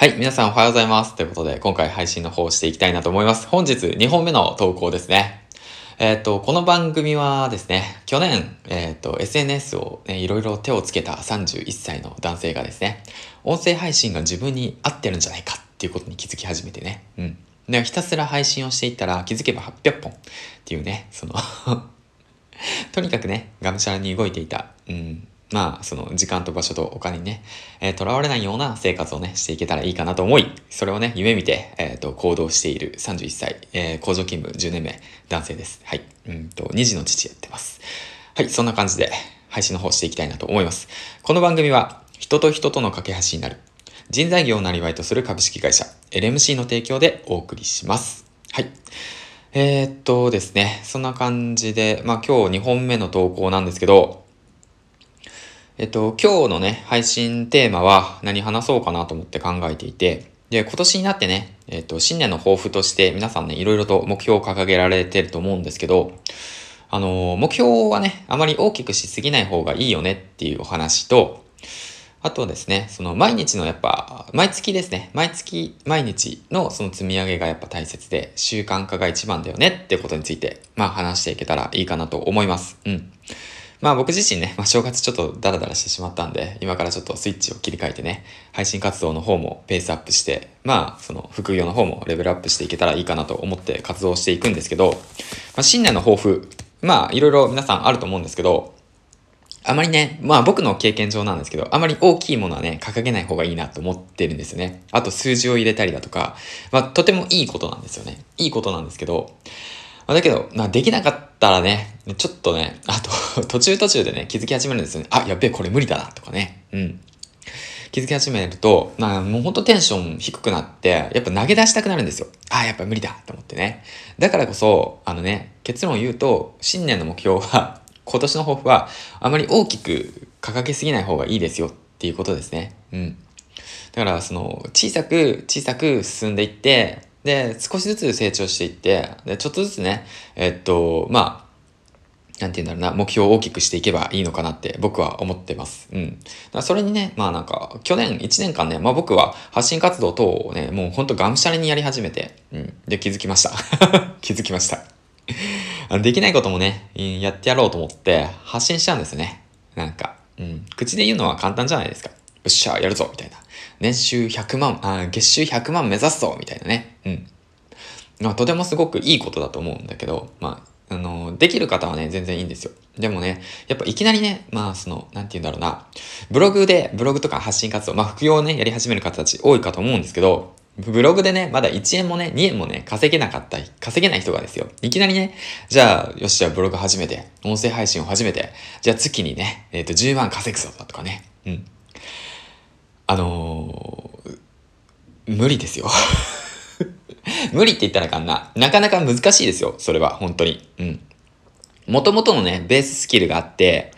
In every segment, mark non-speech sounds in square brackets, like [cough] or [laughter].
はい、皆さんおはようございます。ということで、今回配信の方をしていきたいなと思います。本日2本目の投稿ですね。えっ、ー、と、この番組はですね、去年、えっ、ー、と、SNS をね、いろいろ手をつけた31歳の男性がですね、音声配信が自分に合ってるんじゃないかっていうことに気づき始めてね、うん。で、ひたすら配信をしていったら気づけば800本っていうね、その [laughs] とにかくね、がむしゃらに動いていた、うん、まあ、その時間と場所とお金にね、えー、囚われないような生活をね、していけたらいいかなと思い、それをね、夢見て、えっ、ー、と、行動している31歳、えー、工場勤務10年目、男性です。はい。うんと、2児の父やってます。はい、そんな感じで、配信の方していきたいなと思います。この番組は、人と人との架け橋になる、人材業をなりわいとする株式会社、LMC の提供でお送りします。はい。えー、っとですね、そんな感じで、まあ今日2本目の投稿なんですけど、えっと、今日のね、配信テーマは何話そうかなと思って考えていて、で、今年になってね、えっと、新年の抱負として皆さんね、いろいろと目標を掲げられてると思うんですけど、あの、目標はね、あまり大きくしすぎない方がいいよねっていうお話と、あとですね、その毎日のやっぱ、毎月ですね、毎月、毎日のその積み上げがやっぱ大切で、習慣化が一番だよねってことについて、まあ話していけたらいいかなと思います。うん。まあ僕自身ね、まあ正月ちょっとダラダラしてしまったんで、今からちょっとスイッチを切り替えてね、配信活動の方もペースアップして、まあその副業の方もレベルアップしていけたらいいかなと思って活動していくんですけど、まあ新年の抱負、まあいろいろ皆さんあると思うんですけど、あまりね、まあ僕の経験上なんですけど、あまり大きいものはね、掲げない方がいいなと思ってるんですよね。あと数字を入れたりだとか、まあとてもいいことなんですよね。いいことなんですけど、まあ、だけど、まあ、できなかったらね、ちょっとね、あと、[laughs] 途中途中でね、気づき始めるんですよね。あ、やべえ、これ無理だな、とかね。うん。気づき始めると、まあ、もうほんとテンション低くなって、やっぱ投げ出したくなるんですよ。あ、やっぱ無理だ、と思ってね。だからこそ、あのね、結論を言うと、新年の目標は、[laughs] 今年の抱負は、あまり大きく掲げすぎない方がいいですよっていうことですね。うん。だから、その、小さく、小さく進んでいって、で、少しずつ成長していって、で、ちょっとずつね、えっと、まあ、なんて言うんだろうな、目標を大きくしていけばいいのかなって僕は思ってます。うん。それにね、まあなんか、去年1年間ね、まあ僕は発信活動等をね、もうほんとがむしゃらにやり始めて、うん。で、気づきました。[laughs] 気づきました。できないこともね、やってやろうと思って発信しちゃうんですね。なんか、うん。口で言うのは簡単じゃないですか。よっしゃ、やるぞみたいな。年収100万、あ月収100万目指すぞみたいなね。うん。まあ、とてもすごくいいことだと思うんだけど、まあ、あの、できる方はね、全然いいんですよ。でもね、やっぱいきなりね、まあ、その、なんて言うんだろうな、ブログで、ブログとか発信活動、まあ、副業をね、やり始める方たち多いかと思うんですけど、ブログでね、まだ1円もね、2円もね、稼げなかった、稼げない人がですよ。いきなりね、じゃあ、よし、じゃあブログ始めて、音声配信を始めて、じゃあ月にね、えっ、ー、と、10万稼ぐぞとかね。うん。あのー、無理ですよ。[laughs] 無理って言ったらあかんな。なかなか難しいですよ。それは、本当に。うん。もともとのね、ベーススキルがあって、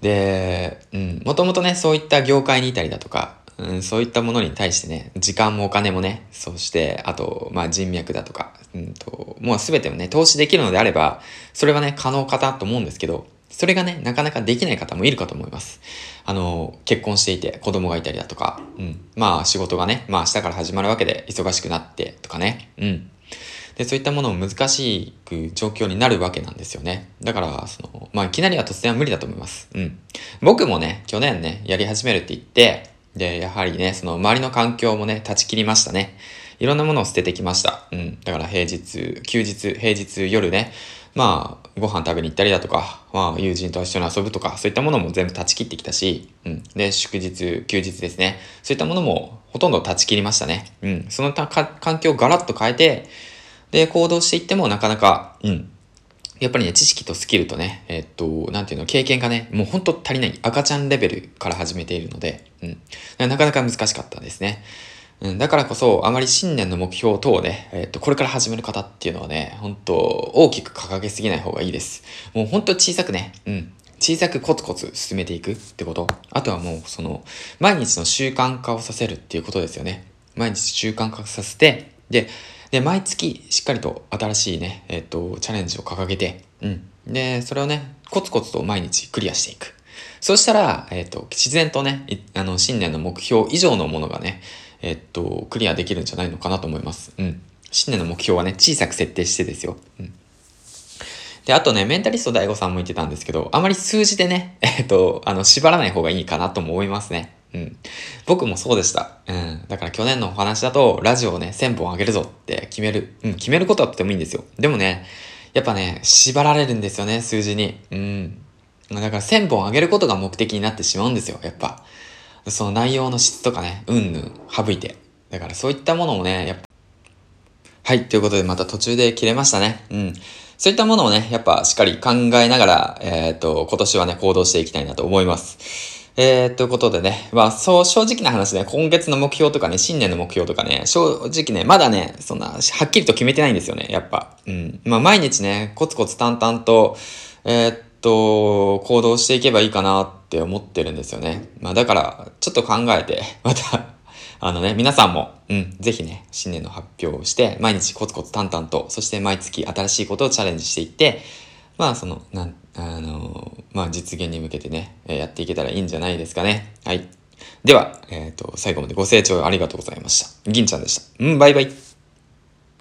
で、うん、もともとね、そういった業界にいたりだとか、うん、そういったものに対してね、時間もお金もね、そして、あと、まあ人脈だとか、うんと、もうすべてをね、投資できるのであれば、それはね、可能かなと思うんですけど、それがね、なかなかできない方もいるかと思います。あの、結婚していて子供がいたりだとか、うん。まあ仕事がね、まあ明日から始まるわけで忙しくなってとかね、うん。で、そういったものも難しく状況になるわけなんですよね。だから、その、まあいきなりは突然は無理だと思います。うん。僕もね、去年ね、やり始めるって言って、で、やはりね、その周りの環境もね、断ち切りましたね。いろんなものを捨ててきました。うん。だから平日、休日、平日夜ね、まあ、ご飯食べに行ったりだとか、まあ、友人と一緒に遊ぶとか、そういったものも全部断ち切ってきたし、うん。で、祝日、休日ですね。そういったものもほとんど断ち切りましたね。うん。その環境をガラッと変えて、で、行動していってもなかなか、うん。やっぱりね、知識とスキルとね、えっと、なんていうの、経験がね、もうほんと足りない赤ちゃんレベルから始めているので、うん。なかなか難しかったですね。うん、だからこそ、あまり新年の目標等で、えっ、と、これから始める方っていうのはね、本当大きく掲げすぎない方がいいです。もう本当小さくね、うん。小さくコツコツ進めていくってこと。あとはもう、その、毎日の習慣化をさせるっていうことですよね。毎日習慣化させて、で、で、毎月しっかりと新しいね、えっ、と、チャレンジを掲げて、うん。で、それをね、コツコツと毎日クリアしていく。そしたら、えっ、と、自然とね、あの、新年の目標以上のものがね、えっと、クリアできるんじゃないのかなと思います。うん。新年の目標はね、小さく設定してですよ。うん。で、あとね、メンタリスト DAIGO さんも言ってたんですけど、あまり数字でね、[laughs] えっと、あの、縛らない方がいいかなとも思いますね。うん。僕もそうでした。うん。だから去年のお話だと、ラジオをね、1000本あげるぞって決める。うん、決めることはとてもいいんですよ。でもね、やっぱね、縛られるんですよね、数字に。うん。だから1000本あげることが目的になってしまうんですよ、やっぱ。その内容の質とかね、うんぬん省いて。だからそういったものをね、やっぱ、はい、ということでまた途中で切れましたね。うん。そういったものをね、やっぱしっかり考えながら、えっ、ー、と、今年はね、行動していきたいなと思います。えー、ということでね、まあ、そう、正直な話ね、今月の目標とかね、新年の目標とかね、正直ね、まだね、そんな、はっきりと決めてないんですよね、やっぱ。うん。まあ、毎日ね、コツコツ淡々と、えー、っと、行動していけばいいかなって思ってるんですよね。まあ、だから、ちょっと考えて、[laughs] またあのね、皆さんも、うん、ぜひね、新年の発表をして、毎日コツコツ淡々と、そして毎月新しいことをチャレンジしていって、まあ、その、なん、あの、まあ、実現に向けてね、やっていけたらいいんじゃないですかね。はい。では、えっ、ー、と、最後までご清聴ありがとうございました。銀ちゃんでした。うん、バイバイ。